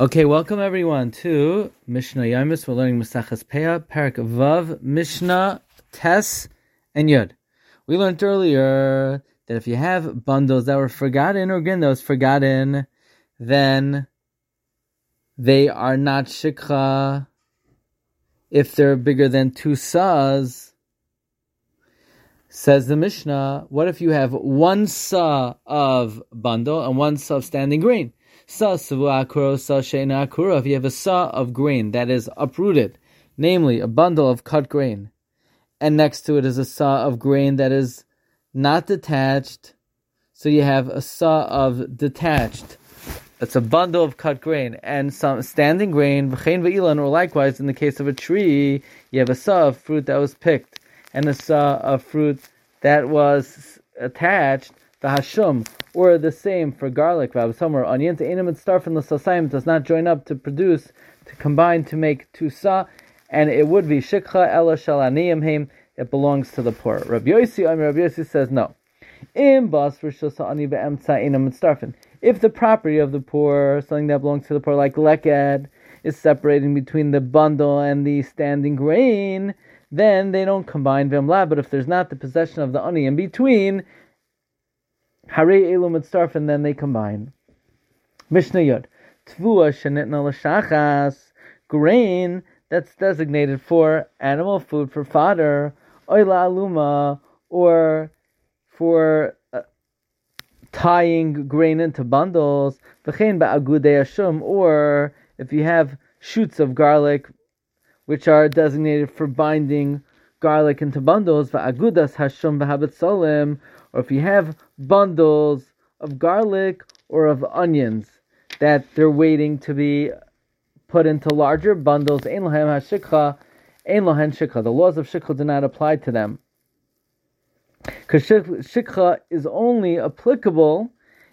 Okay, welcome everyone to Mishnah Yomis. We're learning Masaches Peah, Parak Vav, Mishnah, Tes, and Yud. We learned earlier that if you have bundles that were forgotten, or again was forgotten, then they are not shikha if they're bigger than two sas. Says the Mishnah, what if you have one sa of bundle and one sa of standing grain? Sa akuro sa sheina akuro. If you have a sa of grain that is uprooted, namely a bundle of cut grain, and next to it is a sa of grain that is not detached, so you have a sa of detached. It's a bundle of cut grain and some standing grain, v'chein ve'ilan, or likewise in the case of a tree, you have a sa of fruit that was picked and a sa of fruit that was attached, the hashum, or the same for garlic, somewhere onion, to enim and from the sasayim does not join up to produce, to combine to make two sa, and it would be shikha ela shalaniyim him, it belongs to the poor. Rabbi Yossi, Rabbi Yossi says no. Im bas ani enim If the property of the poor, something that belongs to the poor, like leked, is separating between the bundle and the standing grain, then they don't combine v'amla. But if there's not the possession of the ani in between, hare elum and and then they combine. Mishnah Yod. Tvua shenitna l'shachas. Grain that's designated for animal food, for fodder, oila aluma, or for uh, tying grain into bundles, v'chein ba'agudei ashum, or if you have shoots of garlic, which are designated for binding garlic into bundles, va'agudas hashum v'habetzolim, or if you have bundles of garlic or of onions that they're waiting to be put into larger bundles, ein lahem hashikha, ein lahen shikha. The laws of shikha do not apply to them. Because shikha is only applicable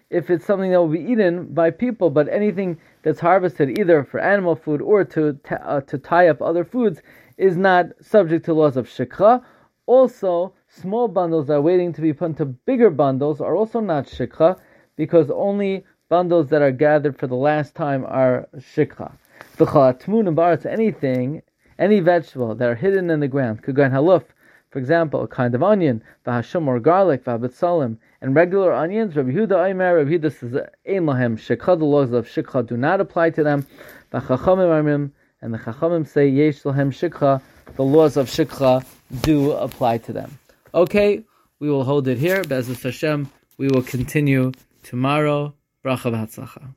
if it's something that will be eaten by people, but anything that's harvested either for animal food or to uh, to tie up other foods is not subject to laws of shikha. Also, small bundles that are waiting to be put into bigger bundles are also not shikha because only bundles that are gathered for the last time are shikha. Tmun and baratz, anything, any vegetable that are hidden in the ground, kugan haluf, for example, a kind of onion, v'hashum or garlic, v'habitzalim, and regular onions, Rabbi Huda Aimer, Rabbi Huda says, Ein lahem shikha, the laws of shikha do not apply to them, v'chachamim armim, and the chachamim say, yesh lahem shikha, the laws of shikha do apply to them. Okay, we will hold it here. Be'ezus Hashem, we will continue tomorrow. Bracha v'hatzlacha.